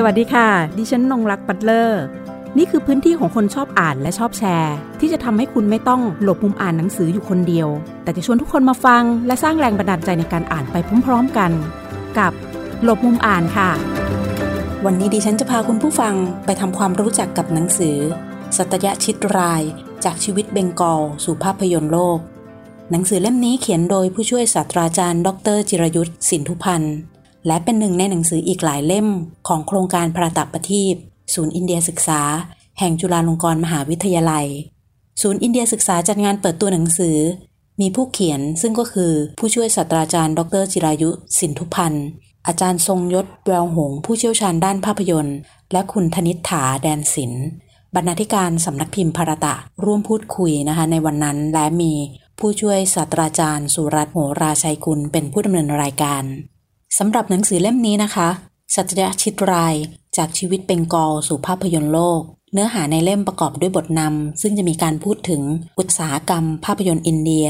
สวัสดีค่ะ ดิฉันนงรักปัตเลอร์ นี่คือพื้นที่ของคนชอบอ่านและชอบแชร์ ที่จะทำให้คุณไม่ต้องหลบมุมอ่านหนังสืออยู่คนเดียว แต่จะชวนทุกคนมาฟัง และสร้างแรงบันดาลใจในการอ่านไปพร้อมๆกัน กับหลบมุมอ่านค่ะ วันนี้ดิฉันจะพาคุณผู้ฟังไปทำความรู้จักกับหนังสือ สัตยชิตราย จากชีวิตเบงกอลสู่ภาพยนตร์โลก หนังสือเล่มนี้เขียนโดยผู้ช่วยศาสตราจารย์ ดร จิรยุทธ์สินทุพันธ์ และเป็นหนึ่งในหนังสืออีกหลายเล่มของโครงการพระตับประทีปศูนย์อินเดียศึกษา แห่งจุฬาลงกรณ์มหาวิทยาลัย ศูนย์อินเดียศึกษาจัดงานเปิดตัวหนังสือ มีผู้เขียนซึ่งก็คือผู้ช่วยศาสตราจารย์ ดรจิรายุ สินทุพันธ์ อาจารย์ทรงยศแววหง ผู้เชี่ยวชาญด้านภาพยนตร์ และคุณธนิษฐาแดนศิลป์บรรณาธิการสำนักพิมพ์ภารตะ ร่วมพูดคุยนะคะ ในวันนั้นและมีผู้ช่วยศาสตราจารย์ สุรัตน์โหราชัยกุลเป็นผู้ดำเนินรายการ สำหรับหนังสือเล่มนี้นะคะ สัจยชิตรายจากชีวิตเป็นกอลสู่ภาพยนตร์โลก เนื้อหาในเล่มประกอบด้วยบทนำซึ่งจะมีการพูดถึงอุตสาหกรรม ภาพยนตร์อินเดีย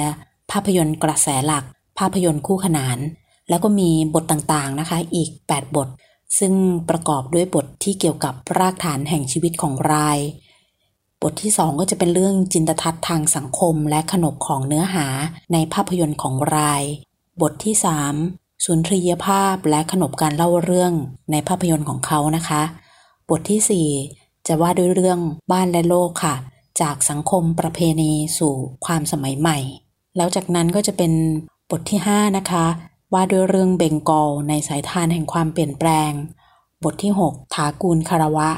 ภาพยนตร์กระแสหลัก ภาพยนตร์คู่ขนาน แล้วก็มีบทต่างๆนะคะอีก 8 บท ซึ่งประกอบด้วยบทที่เกี่ยวกับรากฐานแห่งชีวิตของราย บทที่ 2 ก็จะเป็นเรื่องจินตทัศน์ทางสังคมและขนบของเนื้อหาในภาพยนตร์ของราย บทที่ 3 สุนทรียภาพและขนบการเล่าเรื่องในภาพยนตร์ของเขานะคะ บทที่ 4 จะว่าด้วยเรื่องบ้านและโลกค่ะ จากสังคมประเพณีสู่ความสมัยใหม่ แล้วจากนั้นก็จะเป็นบทที่ 5 นะคะ ว่าด้วยเรื่องเบงกอลในสายทานแห่งความเปลี่ยนแปลง บทที่ 6 ถากูลคารวะ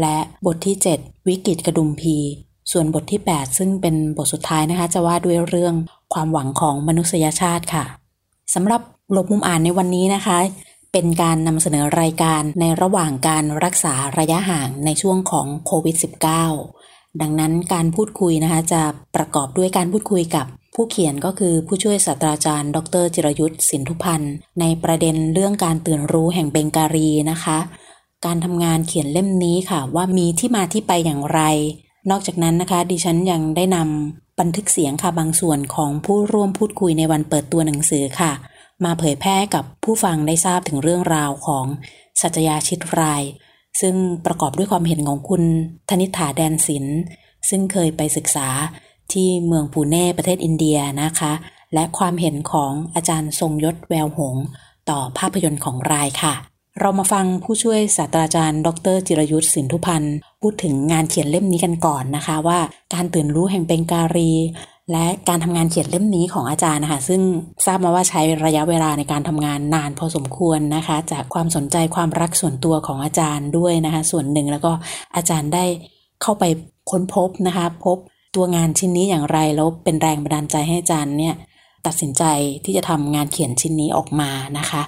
และบทที่ 7 วิกฤตกระดุมพี ส่วนบทที่ 8 ซึ่งเป็นบทสุดท้ายนะคะ จะว่าด้วยเรื่องความหวังของมนุษยชาติค่ะสำหรับ ลบมุมอ่านในวันนี้นะคะ เป็นการนำเสนอรายการในระหว่างการรักษาระยะห่างในช่วงของโควิด -19 ดังนั้นการพูดคุยนะคะ จะประกอบด้วยการพูดคุยกับผู้เขียนก็คือผู้ช่วยศาสตราจารย์ ดร จิรยุทธ์สินทุพันธ์ในประเด็นเรื่องการตื่นรู้แห่งเบงการีนะคะ การทำงานเขียนเล่มนี้ค่ะ ว่ามีที่มาที่ไปอย่างไร นอกจากนั้นนะคะ ดิฉันยังได้นำบันทึกเสียงค่ะบางส่วนของผู้ร่วมพูดคุยในวันเปิดตัวหนังสือค่ะ มาเผยแพร่กับผู้ฟังได้ทราบถึงเรื่องราวของสัจยาชิตราย ซึ่งประกอบด้วยความเห็นของคุณธนิฐาแดนศิลป์ซึ่งเคยไปศึกษาที่เมืองปูเน่ประเทศอินเดียนะคะ และความเห็นของอาจารย์ทรงยศแววหง ต่อภาพยนตร์ของรายค่ะ เรามาฟังผู้ช่วยศาสตราจารย์ ดร จิรยุทธ์สินทุพันธ์พูดถึงงานเขียนเล่มนี้กันก่อนนะคะว่า การตื่นรู้แห่งเบงการี และการทำงานเขียนเล่มนี้ของอาจารย์นะคะ ซึ่งทราบมาว่าใช้ระยะเวลาในการทำงานนานพอสมควรนะคะ จากความสนใจความรักส่วนตัวของอาจารย์ด้วยนะคะ ส่วนหนึ่งแล้วก็อาจารย์ได้เข้าไปค้นพบนะคะ พบตัวงานชิ้นนี้อย่างไรแล้วเป็นแรงบันดาลใจให้อาจารย์เนี่ยตัดสินใจที่จะทำงานเขียนชิ้นนี้ออกมานะคะ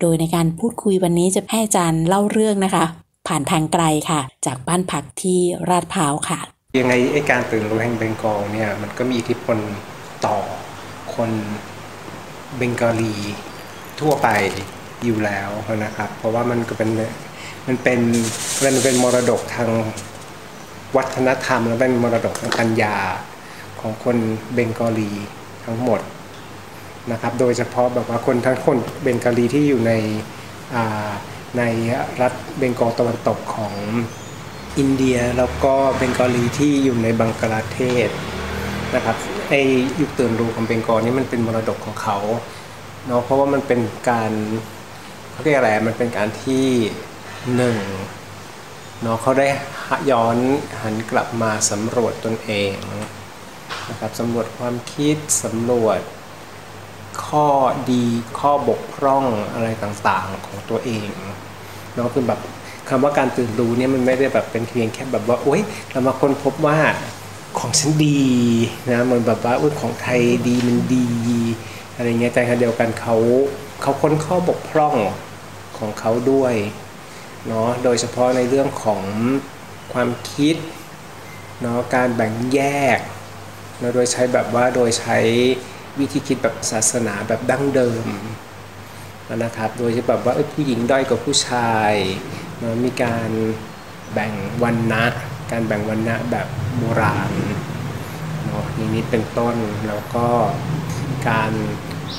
โดยในการพูดคุยวันนี้จะให้อาจารย์เล่าเรื่องนะคะ ผ่านทางไกลค่ะ จากบ้านพักที่ราดพร้าวค่ะ ยังไงไอ้การตื่นรู้แห่งเบงกอลเนี่ยมันก็มีอิทธิพลต่อคนเบงกอลีทั่วไปอยู่แล้วนะครับ เพราะว่ามันก็เป็นมันเป็นมันเป็นมรดกทางวัฒนธรรม และเป็นมรดกทางปัญญาของคนเบงกอลีทั้งหมดนะครับ โดยเฉพาะแบบว่าคนทั้งคนเบงกอลีที่อยู่ในในรัฐเบงกอลตะวันตกของ อินเดียแล้วก็เบงกอลีที่อยู่ในบังกลาเทศนะครับไอยุคตื่นรู้ของเบงกอลนี่มันเป็นมรดกของเขาเนาะเพราะว่ามันเป็นการเขาเรียกอะไรมันเป็นการที่หนึ่งเนาะเขาได้ย้อนหันกลับมาสำรวจตนเองนะครับสำรวจความคิดสำรวจข้อดีข้อบกพร่องอะไรต่างๆของตัวเองเนาะคือแบบ คำว่าการตื่นรู้เนี่ยมันไม่ได้แบบเป็นเพียงแค่แบบว่าโอ๊ยเรามาค้นพบว่าของฉันดีนะมันแบบว่าอุ้ยของไทยดีมันดีอะไรเงี้ยแต่ขณะเดียวกันเขาเขาค้นข้อบกพร่องของเขาด้วยเนาะโดยเฉพาะในเรื่องของความคิดเนาะการแบ่งแยกเนาะโดยใช้แบบว่าโดยใช้วิธีคิดแบบศาสนาแบบดั้งเดิมนะครับ โดยที่แบบว่าผู้หญิงด้อยกว่าผู้ชาย มีการแบ่งวันนะ การแบ่งวันนะแบบโบราณเนาะอย่างนี้เป็นต้นแล้วก็การ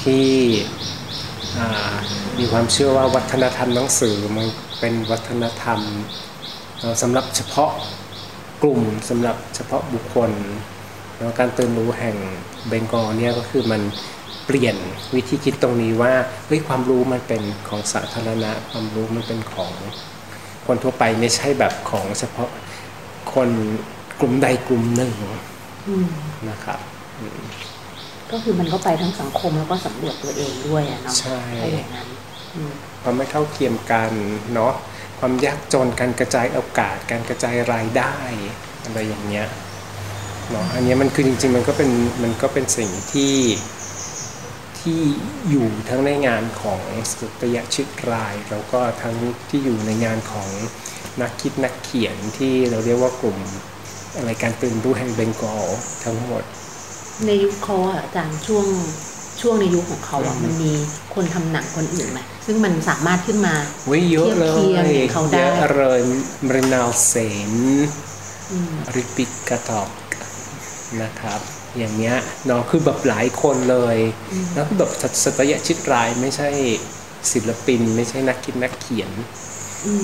ที่มีความเชื่อว่าวัฒนธรรมหนังสือมันเป็นวัฒนธรรมสำหรับเฉพาะกลุ่มสำหรับเฉพาะบุคคลแล้วการตื่นรู้แห่งเบงกอลเนี่ยก็คือมันเปลี่ยนวิธีคิดตรงนี้ว่าเฮ้ยความรู้มันเป็นของสาธารณะ ความรู้มันเป็นของ คนทั่วไปไม่ใช่แบบของเฉพาะคนกลุ่มใดกลุ่มหนึ่งนะครับก็คือมันก็ไปทั้งสังคมแล้วก็สำรวจตัวเองด้วยอะเนาะใช่อย่างนั้นความไม่เท่าเทียมกันเนาะความยากจนการกระจายโอกาสการกระจายรายได้อะไรอย่างเงี้ยเนาะอันนี้มันคือจริง ๆ มันก็เป็นมันก็เป็นสิ่งที่ ที่อยู่ทั้งในงานของสุตยชิตราย แล้วก็ทั้งที่อยู่ในงานของนักคิดนักเขียนที่เราเรียกว่ากลุ่มอะไรการตื่นรู้แห่งเบงกอลทั้งหมด ในยุคเขาอาจารย์ช่วงช่วงในยุคของเขาอะมันมีคนทำหนังคนอื่นไหมซึ่งมันสามารถขึ้นมาเยอะเลยเขาได้เยอะเลยมรินาลเซนริปิกกาตอกนะครับ อย่างเงี้ยเนาะคือแบบหลายคนเลยแล้วคือแบบสตยชิตรายไม่ใช่ศิลปิน ไม่ใช่นักคิดนักเขียน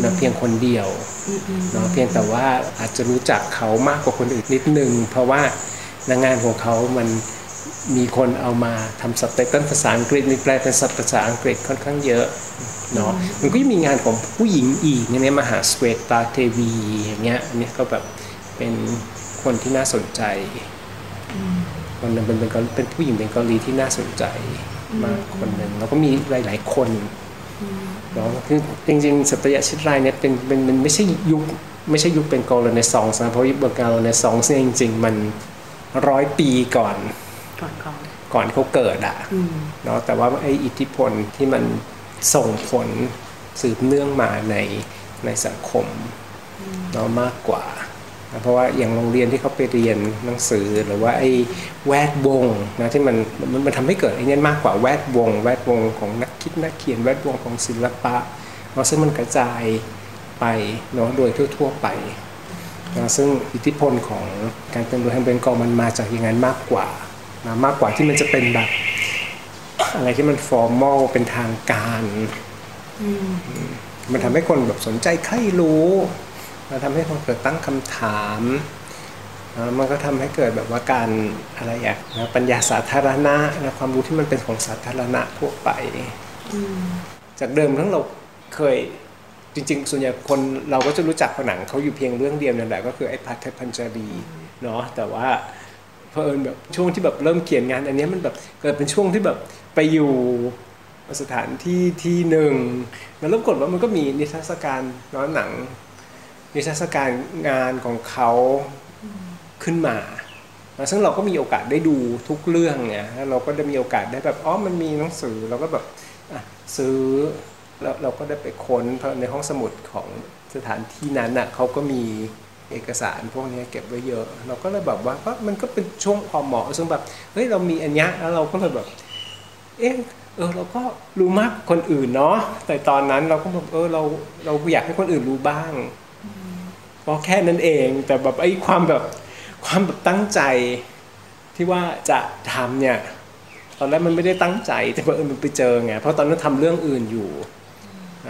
นะเพียงคนเดียวเนาะเพียงแต่ว่าอาจจะรู้จักเขามากกว่าคนอื่นนิดนึง เพราะว่างานของเขามันมีคนเอามาทำสับไตเติลภาษาอังกฤษมีแปลเป็นภาษาอังกฤษค่อนข้างเยอะเนาะมันก็ยังมีงานของผู้หญิงอีกเนี่ยมหาสเวตาเทวีอย่างเงี้ยอันนี้ก็แบบเป็นคนที่น่าสนใจ คนนึงเป็นเป็นเป็นผู้หญิงเป็นเกาหลีที่น่าสนใจมากคนหนึ่งแล้วก็มีหลาย ๆ คนเนาะคือจริงๆสัตยชิตรายเนี่ยเป็นเป็นมันไม่ใช่ยุคไม่ใช่ยุคเป็นกอลในซองนะเพราะยุคเบอร์กาลในซองเนี่ยจริง ๆ มันร้อยปีก่อนก่อนเขาก่อนเขาเกิดอะเนาะแต่ว่าไอ้อิทธิพลที่มันส่งผลสืบเนื่องมาในในสังคมเนาะมากกว่า เพราะว่าอย่างโรงเรียนที่เขาไปเรียนหนังสือหรือว่าไอ้แวดวงนะที่มันมันมันทำให้เกิดไอ้นี่มากกว่าแวดวง แวดวงของนักคิดนักเขียนแวดวงของศิลปะเนาะซึ่งมันกระจายไปเนาะโดยทั่ว ๆ ไปนะซึ่งอิทธิพลของการเป็นตัวแทนเป็นกองมันมาจากอย่างนั้นมากกว่านะมากกว่าที่มันจะเป็นแบบอะไรที่มันฟอร์มอลเป็นทางการ มันทำให้คนแบบสนใจใครรู้ มันทำให้คนเกิดตั้งคำถามมันก็ทำให้เกิดแบบว่าการอะไรอย่างนะปัญญาสาธารณะนะความรู้ที่มันเป็นของสาธารณะทั่วไปจากเดิมทั้งเราเคยจริง ๆ ส่วนใหญ่คนเราก็จะรู้จักผนังเขาอยู่เพียงเรื่องเดียวนั่นแหละก็คือไอ้พัทเทพันจารีเนาะแต่ว่าเพอเอิญแบบช่วงที่แบบเริ่มเขียนงาน อันนี้มันแบบเกิดเป็นช่วงที่แบบไปอยู่สถานที่ที่หนึ่งแล้วรบกฏว่ามันก็มีนิทรรศการน้อหนัง นิทรรศการงานของเขาขึ้นมา ซึ่งเราก็มีโอกาสได้ดูทุกเรื่องเนี่ยแล้วเราก็ได้มีโอกาสได้แบบอ๋อมันมีหนังสือเราก็แบบซื้อแล้วเราก็ได้ไปค้นในห้องสมุดของสถานที่นั้นน่ะเขาก็มีเอกสารพวกนี้เก็บไว้เยอะ เราก็เลยแบบว่าก็มันก็เป็นช่วงพอเหมาะซึ่งแบบเฮ้ยเรามีอันนี้แล้วเราก็เลยแบบเออเออเราก็รู้มากคนอื่นเนาะแต่ตอนนั้นเราก็แบบเออเราเราอยากให้คนอื่นรู้บ้าง เพราะแค่นั้นเองแต่แบบไอ้ความแบบความแบบตั้งใจที่ว่าจะทำเนี่ยตอนแรกมันไม่ได้ตั้งใจแต่เพอเออมันไปเจอไงเพราะตอนนั้นทำเรื่องอื่นอยู่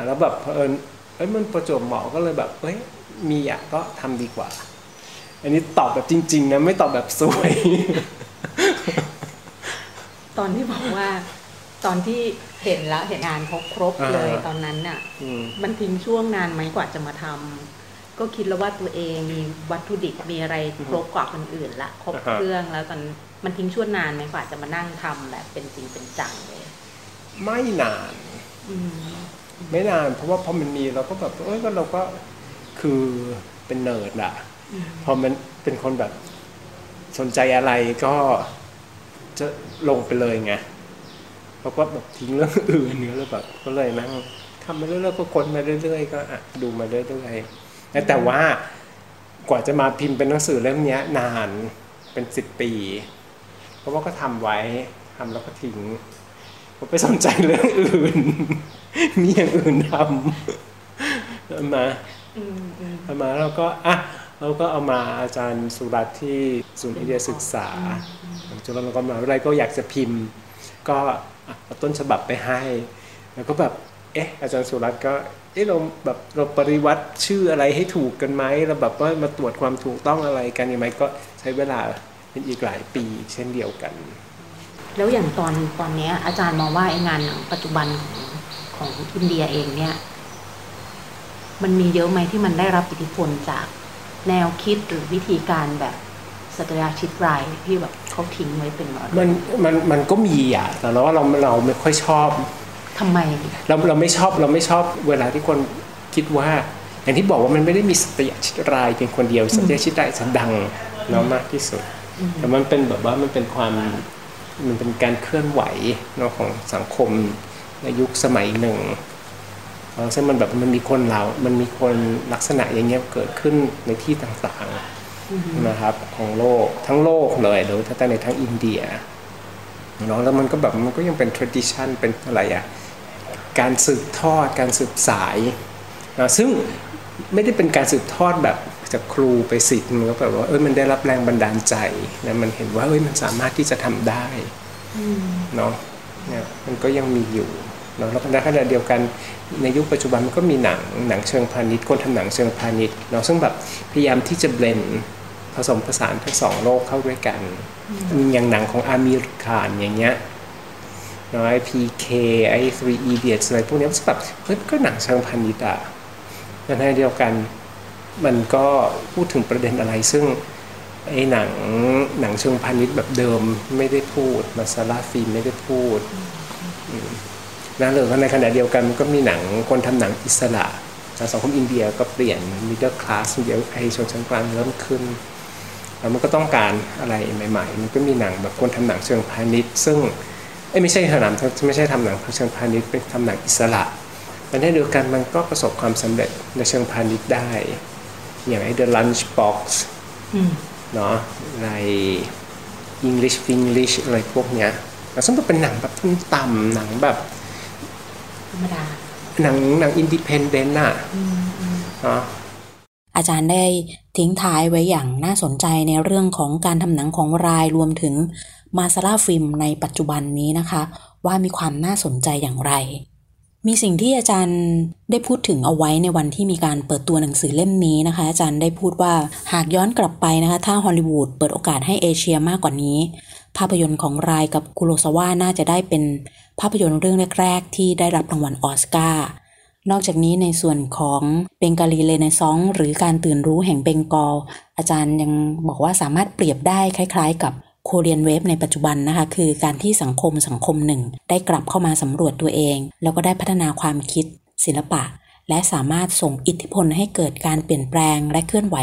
แล้วแบบเพอเออเอ้ยมันประจวบเหมาะก็เลยแบบเฮ้ยมีอะก็ทำดีกว่า อันนี้ตอบแบบจริง ๆ นะไม่ตอบแบบสวย ตอนที่บอกว่า ตอนที่เห็นแล้วเห็นงานเขาครบเลยตอนนั้นน่ะ มันทิ้งช่วงนานไหมกว่าจะมาทำ ก็คิดแล้วว่าตัวเองมีวัตถุดิบมีอะไรครบกว่าคนอื่นละครบเครื่องแล้วตอนมันทิ้งช่วงนานไหมกว่าจะมานั่งทำแบบเป็นจริงเป็นจังเลย ไม่นานไม่นานเพราะว่าพอมันมีเราก็แบบเอ้ยก็เราก็คือเป็นเนิร์ดอะพอมันเป็นคนแบบสนใจอะไรก็จะลงไปเลยไงเราก็แบบทิ้งเรื่องอื่นเนื้อแล้วแบบก็เลยนั่งทำมาเรื่อยๆก็คนมาเรื่อยๆก็อะดูมาเรื่อยๆ แต่ว่ากว่าจะมาพิมพ์เป็นหนังสือเล่มนี้นานเป็นสิบปี เพราะว่าก็ทำไว้ทำแล้วก็ทิ้งผมไปสนใจเรื่องอื่น มีอย่างอื่นทำมาเอามาเราก็อะเราก็เอามาอาจารย์สุรัตที่ศูนย์ไอเดียศึกษาจนเราก็มาอะไรก็อยากจะพิมพ์ ก็เอาต้นฉบับไปให้ แล้วก็แบบเอ๊ะอาจารย์สุรัตก็ เอ้เราแบบเราปริวัติชื่ออะไรให้ถูกกันไหมเราแบบว่ามาตรวจความถูกต้องอะไรกันยังไงก็ใช้เวลาเป็นอีกหลายปีเช่นเดียวกัน แล้วอย่างตอนตอนนี้อาจารย์มองว่าไอ้งานหนังปัจจุบันของของอินเดียเองเนี่ย มันมีเยอะไหมที่มันได้รับอิทธิพลจากแนวคิดหรือวิธีการแบบสัตยาชิตรายที่แบบเขาทิ้งไว้เป็นหมอมันมันมันก็มีอะแต่เราว่าเราเราไม่ค่อยชอบ ทำไม เราเราไม่ชอบเราไม่ชอบเวลาที่คนคิดว่า อย่างที่บอกว่ามันไม่ได้มีสติชิตรายเพียงคนเดียวสติชิตรายจะดังเนาะมากที่สุด แต่มันเป็นแบบว่ามันเป็นความมันเป็นการเคลื่อนไหวเนาะของสังคมในยุคสมัยหนึ่งเออซึ่งมันแบบมันมีคนเรา มันมีคนลักษณะอย่างเงี้ยเกิดขึ้นในที่ต่างๆนะครับของโลกทั้งโลกเลยหรือถ้าในทั้งอินเดียเนาะแล้วมันก็แบบมันก็ยังเป็น tradition เป็นอะไรอะ การสืบทอด การสืบสายนะซึ่งไม่ได้เป็นการสืบทอดแบบจากครูไปสิทธิ์มันก็แบบว่าเออมันได้รับแรงบันดาลใจนะมันเห็นว่าเอ้ยมันสามารถที่จะทำได้เนาะเนี่ยมันก็ยังมีอยู่เนาะแล้วในขณะเดียวกันในยุคปัจจุบันมันก็มีหนังหนังเชิงพาณิชย์คนทำหนังเชิงพาณิชย์เนาะซึ่งแบบพยายามที่จะเบลนผสมผสานทั้งสองโลกเข้าด้วยกันมีอย่างหนังของอามีรขานอย่างเงี้ยเนะไอ PK ไอ Three Idiots อะไรพวกนี้มันแบบเฮ้ยก็หนังเชิงพาณิชย์อะในขณะเดียวกันมันก็พูดถึงประเด็นอะไรซึ่งไอ้หนังหนังเชิงพาณิชย์แบบเดิมไม่ได้พูดมาซาลาฟิล์มไม่ได้พูดนะหรือในขณะเดียวกันมันก็มีหนังคนทำหนังอิสระสังคมอินเดียก็เปลี่ยน middle class เดียวไอชนชั้นกลางเริ่มขึ้นแล้วมันก็ต้องการอะไรใหม่ ๆ มันก็มีหนังแบบคนทำหนังเชิงพาณิชย์ ซึ่ง ไม่ใช่ทำหนังไม่ใช่ทำหนังเชิงพาณิชย์เป็นทำหนังอิสระในขณะเดียวกันมันก็ประสบความสำเร็จในเชิงพาณิชย์ได้ อย่างไอ้ The Lunchbox เนาะใน English English อะไรพวกเนี้ยซึ่งก็เป็นหนังแบบต่ำๆหนังแบบธรรมดาหนังหนังอินดิเพนเดนต์อะเนาะอาจารย์ได้ทิ้งท้ายไว้อย่างน่าสนใจในเรื่องของการทำหนังของรายรวมถึง มาซาร่าฟิล์มในปัจจุบันนี้นะคะ ว่ามีความน่าสนใจอย่างไร มีสิ่งที่อาจารย์ได้พูดถึงเอาไว้ในวันที่มีการเปิดตัวหนังสือเล่มนี้นะคะ อาจารย์ได้พูดว่าหากย้อนกลับไปนะคะ ถ้าฮอลลีวูดเปิดโอกาสให้เอเชียมากกว่านี้ ภาพยนตร์ของรายกับคุโรซาวะน่าจะได้เป็นภาพยนตร์เรื่องแรก ๆ ที่ได้รับรางวัลออสการ์นอกจากนี้ในส่วนของเบงกาลีเลในซองหรือการตื่นรู้แห่งเบงกอลอาจารย์ยังบอกว่าสามารถเปรียบได้คล้าย ๆ กับ โคเรียนเวฟในปัจจุบันนะคะ คือการที่สังคมสังคมหนึ่ง ได้กลับเข้ามาสำรวจตัวเอง แล้วก็ได้พัฒนาความคิด ศิลปะ และสามารถส่งอิทธิพลให้เกิดการเปลี่ยนแปลงและเคลื่อนไหว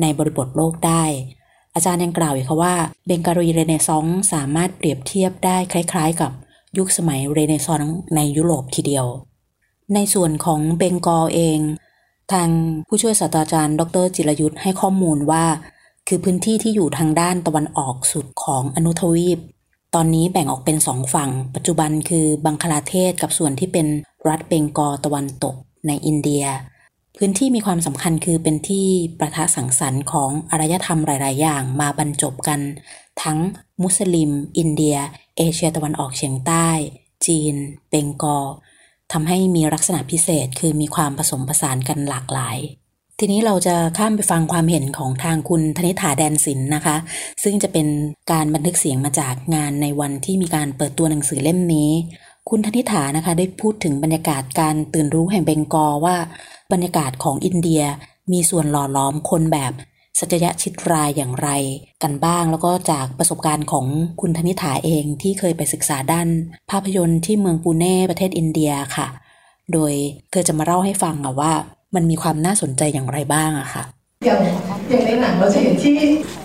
ในบริบทโลกได้ อาจารย์ยังกล่าวอีกค่ะว่าเบงกาลีเรเนซองส์สามารถเปรียบเทียบได้คล้าย ๆ กับยุคสมัยเรเนซองส์ในยุโรปทีเดียว ในส่วนของเบงกอเอง ทางผู้ช่วยศาสตราจารย์ ดรจิรยุทธ์ให้ข้อมูลว่า คือพื้นที่ที่อยู่ทางด้านตะวันออกสุดของอนุทวีป ตอนนี้แบ่งออกเป็นสองฝั่ง ปัจจุบันคือบังคลาเทศกับส่วนที่เป็นรัฐเบงกอตะวันตกในอินเดีย พื้นที่มีความสำคัญคือเป็นที่ประทะสังสรรค์ของอารยธรรมหลาย ๆ อย่างมาบรรจบกัน ทั้งมุสลิม อินเดีย เอเชียตะวันออกเฉียงใต้ จีน เบงกอทำให้มีลักษณะพิเศษคือมีความผสมผสานกันหลากหลาย ทีนี้เราจะข้ามไปฟังความเห็นของทางคุณธนิฐาแดนศิลป์นะคะ ซึ่งจะเป็นการบันทึกเสียงมาจากงานในวันที่มีการเปิดตัวหนังสือเล่มนี้ คุณธนิฐานะคะได้พูดถึงบรรยากาศการตื่นรู้แห่งเบงกอว่า บรรยากาศของอินเดียมีส่วนหล่อล้อมคนแบบสัจยะชิตรายอย่างไรกันบ้าง แล้วก็จากประสบการณ์ของคุณธนิฐาเองที่เคยไปศึกษาด้าน ภาพยนตร์ที่เมืองปูเน่ประเทศอินเดียค่ะ โดยเธอจะมาเล่าให้ฟังว่า มันมีความน่าสนใจอย่างไรบ้างอะค่ะอย่างอย่างในหนังเราจะเห็นที่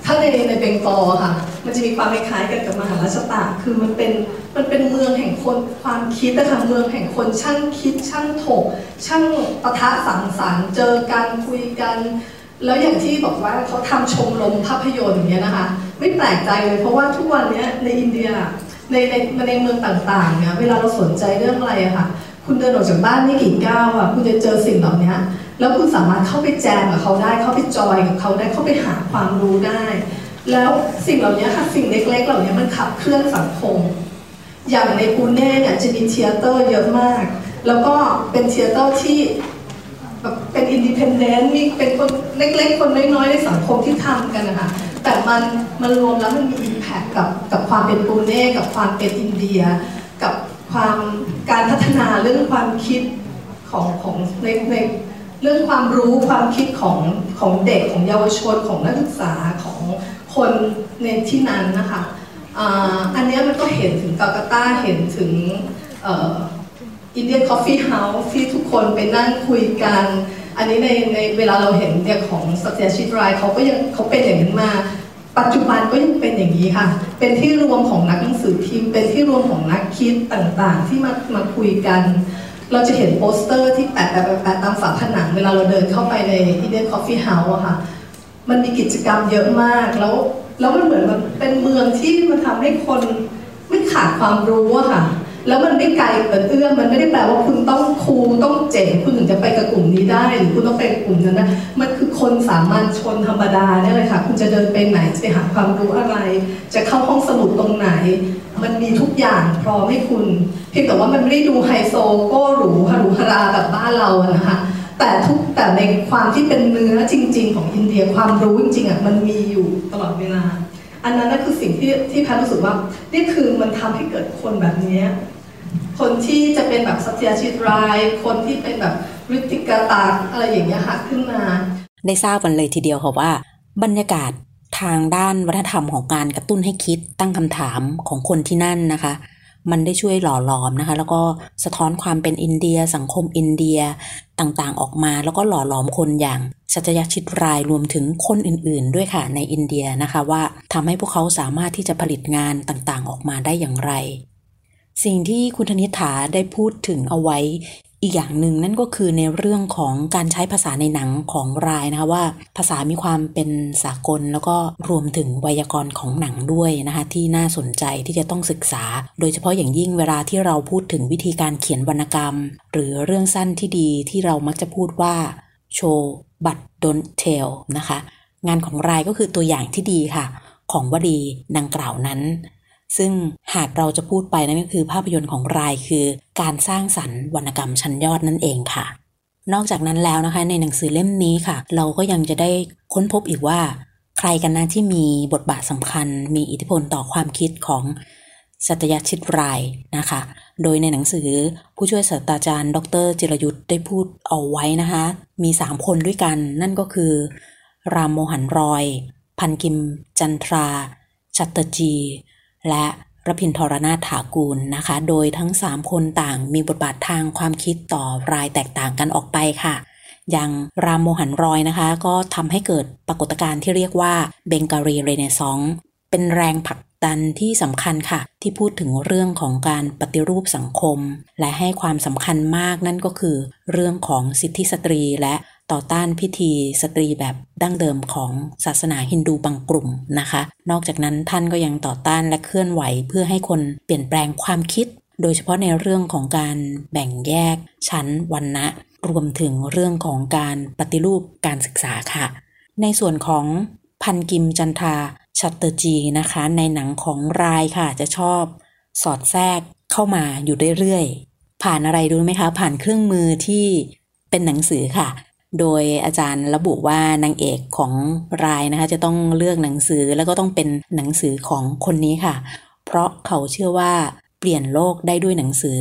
ถ้าในในเบงกอลค่ะ มันจะมีความคล้ายกันกับมหาราชตาคือมันเป็นมันเป็นเมืองแห่งคนความคิดนะคะเมืองแห่งคนช่างคิดช่างถก ช่างปะทะสังสรรค์เจอกันคุยกัน แล้วอย่างที่บอกว่าเขาทำชมรมภาพยนตร์อย่างเงี้ยนะคะ ไม่แปลกใจเลยเพราะว่าทุกวันเนี้ยในอินเดียในในในเมืองต่างๆเนี่ยเวลาเราสนใจเรื่องอะไรอะค่ะ คุณเดินออกจากบ้านไม่กี่ก้าวอะคุณจะเจอสิ่งเหล่านี้แล้วคุณสามารถเข้าไปแจมกับเขาได้ เข้าไปจอยกับเขาได้ เข้าไปหาความรู้ได้ แล้วสิ่งเหล่านี้ค่ะ สิ่งเล็ก ๆ เหล่านี้มันขับเคลื่อนสังคม อย่างในปูเน่เนี่ยจะมี theater เยอะมาก แล้วก็เป็น theater ที่แบบเป็น independent มีเป็นคนเล็ก ๆ คนน้อยๆในสังคมที่ทำกันนะคะแต่มันมันรวมแล้วมันมี impact กับกับความเป็นปูเน่กับความเป็นอินเดีย ความการพัฒนาเรื่องความคิดของของในในเรื่องความรู้ความคิดของของเด็กของเยาวชนของนักศึกษาของคนในที่นั้นนะคะอ,อันนี้มันก็เห็นถึงกัลกัตตาเห็นถึง India Coffee House ที่ทุกคนไปนั่งคุยกัน อันนี้ในในเวลาเราเห็นเนี่ยของสัตยชิตรายเขาก็ยังเขาเป็นอย่างนั้นมา ปัจจุบันก็ยังเป็นอย่างนี้ค่ะ เป็นที่รวมของนักหนังสือพิมพ์ เป็นที่รวมของนักคิดต่างๆ ที่มามาคุยกัน เราจะเห็นโปสเตอร์ที่แปะแปะแปะตามฝาผนัง เวลาเราเดินเข้าไปใน Indian Coffee House อะค่ะ มันมีกิจกรรมเยอะมาก แล้วแล้วมันเหมือนมันเป็นเมืองที่มันทำให้คนไม่ขาดความรู้อะค่ะ แล้วมันไม่ไกลเกินเอื้อมมันไม่ได้แปลว่าคุณต้องคูต้องเจ๋งคุณถึงจะไปกับกลุ่มนี้ได้หรือคุณต้องไปกลุ่มนั้นนะมันคือคนสามัญชนธรรมดาเนี่ยเลยค่ะคุณจะเดินไปไหนจะไปหาความรู้อะไร จะเข้าห้องสมุดตรงไหน มันมีทุกอย่างพร้อมให้คุณ เพียงแต่ว่ามันไม่ได้ดูไฮโซโก้หรูฮารุฮาราแบบบ้านเราอะนะคะแต่ทุกแต่ในความที่เป็นเนื้อจริง ๆ ของอินเดียความรู้จริงๆอะมันมีอยู่ตลอดเวลา อันนั้นนั่นคือสิ่งที่ที่แพทย์รู้สึกว่านี่คือมันทำให้เกิดคนแบบนี้ คนที่จะเป็นแบบสัตยาชิตราย คนที่เป็นแบบริติกาตาอะไรอย่างเงี้ยค่ะขึ้นมา ได้ทราบกันเลยทีเดียวค่ะว่า บรรยากาศทางด้านวัฒนธรรมของการกระตุ้นให้คิดตั้งคำถามของคนที่นั่นนะคะ มันได้ช่วยหล่อหลอมนะคะ แล้วก็สะท้อนความเป็นอินเดีย สังคมอินเดียต่างๆออกมา แล้วก็หล่อหลอมคนอย่างสัจยชิตรายรวมถึงคนอื่นๆ ด้วยค่ะในอินเดียนะคะว่าทำให้พวกเขาสามารถที่จะผลิตงานต่างๆออกมาได้อย่างไร สิ่งที่คุณธนิษฐาได้พูดถึงเอาไว้อีกอย่างหนึ่งนั่นก็คือในเรื่องของการใช้ภาษาในหนังของรายนะคะว่า ภาษามีความเป็นสากล แล้วก็รวมถึงไวยากรณ์ของหนังด้วยนะคะที่น่าสนใจที่จะต้องศึกษา โดยเฉพาะอย่างยิ่งเวลาที่เราพูดถึงวิธีการเขียนวรรณกรรม หรือเรื่องสั้นที่ดีที่เรามักจะพูดว่าโชว์บัตดนเทลนะคะ งานของรายก็คือตัวอย่างที่ดีค่ะ ของวลีดังกล่าวนั้น ซึ่งหากเราจะพูดไปนั่นก็คือภาพยนตร์ของรายคือ การสร้างสรรค์วรรณกรรมชั้นยอดนั่นเองค่ะ นอกจากนั้นแล้วนะคะในหนังสือเล่มนี้ค่ะ เราก็ยังจะได้ค้นพบอีกว่า ใครกันนะที่มีบทบาทสำคัญ มีอิทธิพลต่อความคิดของสัตยชิตรายนะคะ โดยในหนังสือผู้ช่วยศาสตราจารย์ ดร จิรยุทธ์ได้พูดเอาไว้นะคะ มีสามคนด้วยกัน นั่นก็คือ รามโมหันรอย พันกิม จันทรา ชัตเตจี และระพินทรนาถากูลนะคะ โดยทั้ง 3 คนต่างมีบทบาททางความคิดต่อรายแตกต่างกันออกไปค่ะ อย่างรามโมหันรอยนะคะ ก็ทำให้เกิดปรากฏการณ์ที่เรียกว่า Bengali Renaissance เป็นแรงผลักดันที่สำคัญค่ะ ที่พูดถึงเรื่องของการปฏิรูปสังคม และให้ความสำคัญมากนั่นก็คือ เรื่องของสิทธิสตรีและ ต่อต้านพิธีสตีแบบดั้งเดิมของศาสนาฮินดูบางกลุ่มนะคะ นอกจากนั้นท่านก็ยังต่อต้านและเคลื่อนไหวเพื่อให้คนเปลี่ยนแปลงความคิด โดยเฉพาะในเรื่องของการแบ่งแยก ชั้นวันนะรวมถึงเรื่องของการปฏิรูปการศึกษาค่ะ ในส่วนของพันกิมจันทาชัตเตอร์จีนะคะ ในหนังของรายค่ะจะชอบ สอดแทรกเข้ามาอยู่เรื่อยๆผ่านอะไรรู้ไหมคะ ผ่านเครื่องมือที่เป็นหนังสือค่ะ โดยอาจารย์ระบุว่านางเอกของรายนะคะ จะต้องเลือกหนังสือแล้วก็ต้องเป็นหนังสือของคนนี้ค่ะ เพราะเขาเชื่อว่าเปลี่ยนโลกได้ด้วยหนังสือ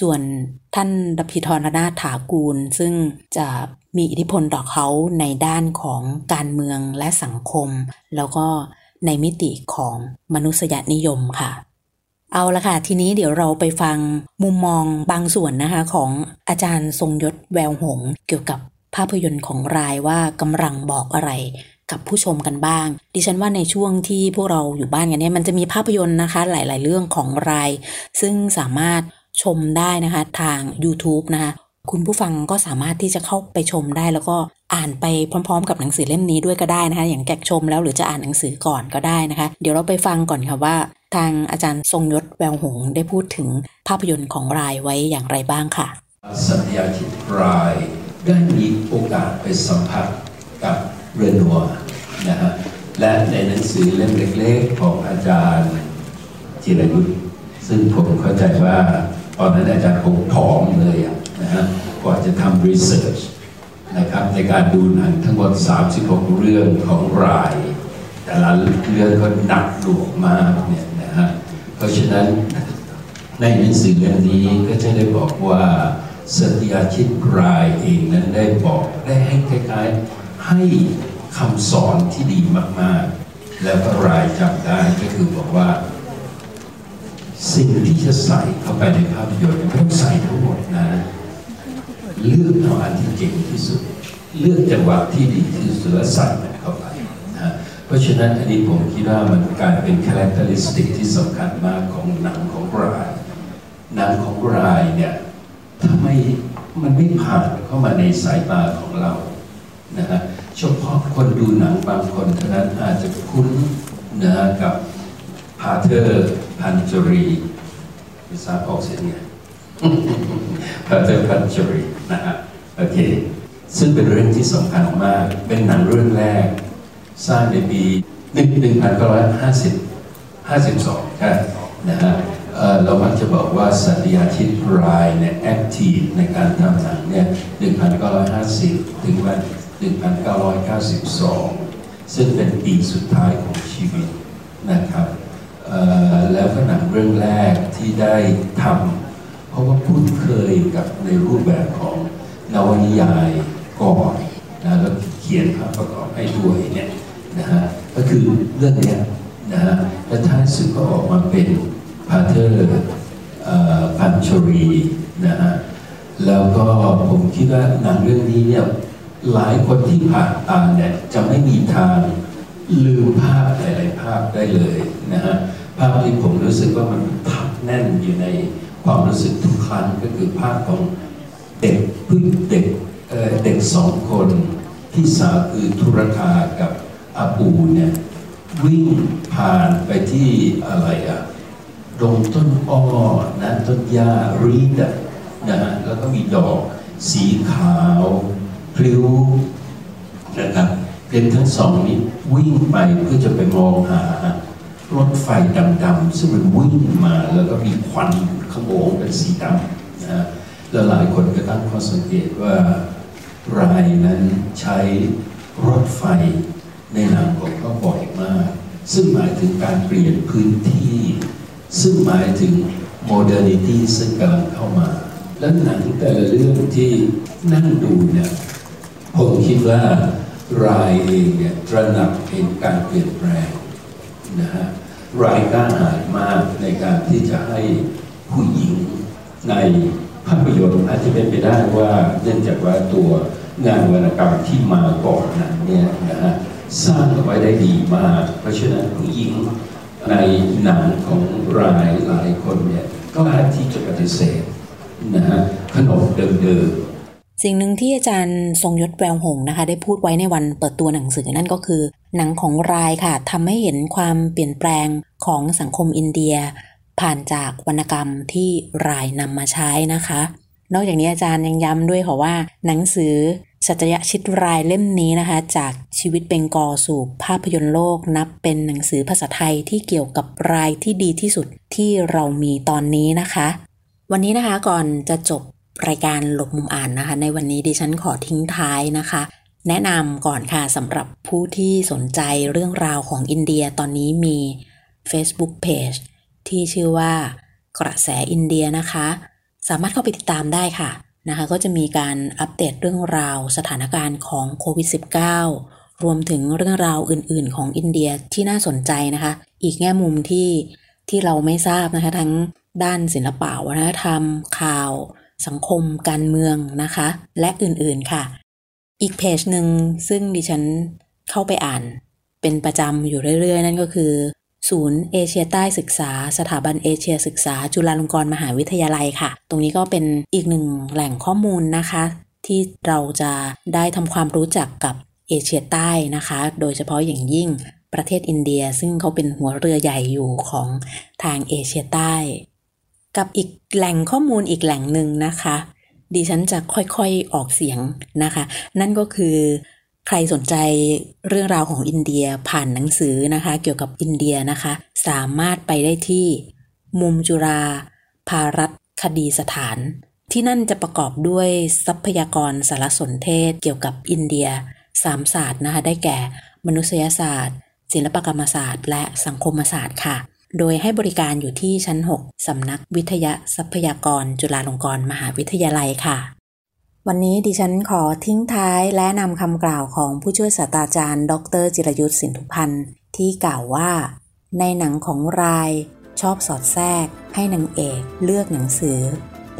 ส่วนท่านดพิธรนาถากูล ซึ่งจะมีอิทธิพลต่อเขาในด้านของการเมืองและสังคม แล้วก็ในมิติของมนุษยนิยมค่ะเอาละค่ะ ทีนี้เดี๋ยวเราไปฟังมุมมองบางส่วนนะคะ ของอาจารย์ทรงยศแววหง เกี่ยวกับาพยนตร์ของรายว่ากำลังบอกอะไรกับผู้ชมกันบ้าง ดิฉันว่าในช่วงที่พวกเราอยู่บ้านกันเนี่ยมันจะมีภาพยนตร์นะคะ หลาย ๆ เรื่องของราย ซึ่งสามารถชมได้นะคะทาง YouTube นะคะคุณผู้ฟังก็สามารถที่จะเข้าไปชมได้แล้วก็อ่านไปพร้อม ๆ กับหนังสือเล่มนี้ด้วยก็ได้นะคะ อย่างแกกชมแล้วหรือจะอ่านหนังสือก่อนก็ได้นะคะ เดี๋ยวเราไปฟังก่อนค่ะว่า ทางอาจารย์ทรงยศแววหงได้พูดถึงภาพยนตร์ของรายไว้อย่างไรบ้างค่ะ สัญญาทิตราย ได้มีโอกาสไปสัมผัสกับเรนัวนะฮะและในหนังสือเล่มเล็กๆของอาจารย์จิรยุทธ์ซึ่งผมเข้าใจว่าตอนนั้นอาจารย์คงผอมเลยนะฮะกว่าจะทำรีเสิร์ชนะครับในการดูหนังทั้งหมด 36 เรื่องของราย แต่ละเรื่องก็หนักหน่วงมากเนี่ยนะฮะเพราะฉะนั้นในหนังสือเล่มนี้ก็จะได้บอกว่า สตยาชิตรายเองนั้นได้บอกได้ให้คล้ายๆให้คำสอนที่ดีมากๆ แล้วก็รายจำได้ก็คือบอกว่า สิ่งที่จะใส่เข้าไปในภาพยนตร์ไม่ต้องใส่ทั้งหมดนะ เลือกเอาอันที่เก่งที่สุด เลือกจังหวะที่ดีที่สุดแล้วใส่มันเข้าไปนะเพราะฉะนั้นอันนี้ผมคิดว่ามันกลายเป็นคุณลักษณะที่สำคัญมากของหนังของรายหนังของรายเนี่ย ทำไมมันไม่ผ่านเข้ามาในสายตาของเรานะฮะเฉพาะคนดูหนังบางคนเท่านั้นอาจจะคุ้นนะกับพาเธอร์พันจรีไม่ทราออกเสียงไงพาเธอร์พันจรีนะฮะโอเคซึ่งเป็นเรื่องที่สำคัญมาก เป็นหนังเรื่องแรก สร้างในปี 1950 52ใช่นะฮะ เรามักจะบอกว่าสัตยาทิตรายเนี่ยแอคทีฟในการทำหนังเนี่ย 1950 ถึงวัน 1992 ซึ่งเป็นปีสุดท้ายของชีวิตนะครับแล้วก็หนังเรื่องแรกที่ได้ทำเพราะว่าคุ้นเคยกับในรูปแบบของนวนิยายก่อนนะแล้วเขียนภาพประกอบให้ด้วยเนี่ยนะฮะก็คือเรื่องเนี้ยนะฮะและท้ายสุดก็ออกมาเป็น พาเธอร์พันชรีนะฮะแล้วก็ผมคิดว่าหนังเรื่องนี้เนี่ยหลายคนที่ผ่านตาเนี่ยจะไม่มีทางลืมภาพหลายๆภาพได้เลยนะฮะภาพที่ผมรู้สึกว่ามันทับแน่นอยู่ในความรู้สึกทุกครั้งก็คือภาพของเด็กพึ่งเด็กเด็กสองคนที่สาวคือธุรคากับอาปูเนี่ยวิ่งผ่านไปที่อะไรอะ ดงต้นอ้อนะต้นหญ้ารีดนะฮะแล้วก็มีดอกสีขาวพลิ้วนะครับเด็กทั้งสองนี้วิ่งไปเพื่อจะไปมองหารถไฟดำๆซึ่งมันวิ่งมาแล้วก็มีควันขโมงเป็นสีดำนะแล้วหลายคนก็ตั้งข้อสังเกตว่ารายนั้นใช้รถไฟในนังของเขาบ่อยมาก ซึ่งหมายถึงการเปลี่ยนพื้นที่ ซึ่งหมายถึงโมเด r n นิตี้ซึ่งกำลังเข้ามา และหนังแต่ละเรื่องที่นั่งดูเนี่ยผมคิดว่ารายเองเนี่ยตระหนักเห็นการเปลี่ยนแปลงนะฮะรายกล้าหาญมากในการที่จะให้ผู้หญิงในภาพยนตร์อาจจะเป็นไปได้ว่าเนื่องจากว่าตัวงานวรรณกรรมที่มาก่อนนั้นเนี่ยนะฮะสร้างเอาไว้ได้ดีมาก เพราะฉะนั้นผู้หญิง ในหนังของรายหลายคนเนี่ยก็อาจที่จะปฏิเสธนะฮะขนบเดิมๆสิ่งหนึ่งที่อาจารย์ทรงยศแววหงนะคะ ได้พูดไว้ในวันเปิดตัวหนังสือนั่นก็คือ หนังของรายค่ะทำให้เห็นความเปลี่ยนแปลงของสังคมอินเดีย ผ่านจากวรรณกรรมที่รายนำมาใช้นะคะ นอกจากนี้อาจารย์ยังย้ำด้วยค่ะว่า หนังสือสัจยะชิตรายเล่มนี้นะคะ จากชีวิตเบงกอสู่ภาพยนตร์โลกนับเป็นหนังสือภาษาไทยที่เกี่ยวกับรายที่ดีที่สุดที่เรามีตอนนี้นะคะ วันนี้นะคะก่อนจะจบรายการหลบมุมอ่านนะคะ ในวันนี้ดิฉันขอทิ้งท้ายนะคะ แนะนำก่อนค่ะสำหรับผู้ที่สนใจเรื่องราวของอินเดียตอนนี้มี Facebook Page ที่ชื่อว่ากระแสอินเดียนะคะ สามารถเข้าไปติดตามได้ค่ะนะคะก็จะมีการอัปเดตเรื่องราวสถานการณ์ของโควิด -19 รวมถึงเรื่องราวอื่น ๆ ของอินเดียที่น่าสนใจนะคะ อีกแง่มุมที่ที่เราไม่ทราบนะคะทั้งด้านศิลปะวัฒนธรรม ข่าว สังคม การเมืองนะคะ และอื่นๆค่ะ อีกเพจหนึ่งซึ่งดิฉันเข้าไปอ่านเป็นประจำอยู่เรื่อย ๆ นั่นก็คือ ศูนย์เอเชียใต้ศึกษา สถาบันเอเชียศึกษา จุฬาลงกรณ์มหาวิทยาลัยค่ะ ตรงนี้ก็เป็นอีกหนึ่งแหล่งข้อมูลนะคะ ที่เราจะได้ทำความรู้จักกับเอเชียใต้นะคะ โดยเฉพาะอย่างยิ่งประเทศอินเดีย ซึ่งเขาเป็นหัวเรือใหญ่อยู่ของทางเอเชียใต้ กับอีกแหล่งข้อมูลอีกแหล่งหนึ่งนะคะ ดิฉันจะค่อยๆออกเสียงนะคะ นั่นก็คือ ใครสนใจเรื่องราวของอินเดียผ่านหนังสือนะคะ เกี่ยวกับอินเดียนะคะ สามารถไปได้ที่มุมจุราภารัตคดีสถาน ที่นั่นจะประกอบด้วยทรัพยากรสารสนเทศเกี่ยวกับอินเดียสามศาสตร์นะคะ ได้แก่มนุษยศาสตร์ ศิลปกรรมศาสตร์ และสังคมศาสตร์ค่ะ โดยให้บริการอยู่ที่ชั้น 6 สำนักวิทยาทรัพยากรจุฬาลงกรณ์มหาวิทยาลัยค่ะ วันนี้ดิฉันขอทิ้งท้ายและนำคำกล่าวของผู้ช่วยศาสตราจารย์ ดร จิรยุทธสินทุพันธ์ที่กล่าวว่า ในหนังของรายชอบสอดแทรก ให้นางเอกเลือกหนังสือ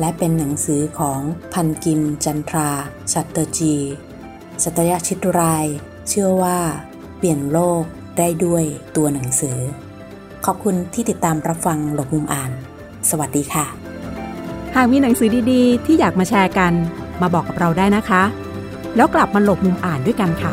และเป็นหนังสือของพันกิม จันทรา ชัตเตอร์จีสัตยชิตราย เชื่อว่าเปลี่ยนโลกได้ด้วยตัวหนังสือ ขอบคุณที่ติดตามรับฟังหลบมุมอ่าน สวัสดีค่ะ หากมีหนังสือดีๆ ที่อยากมาแชร์กัน มาบอกกับเราได้นะคะ แล้วกลับมาหลบมุมอ่านด้วยกันค่ะ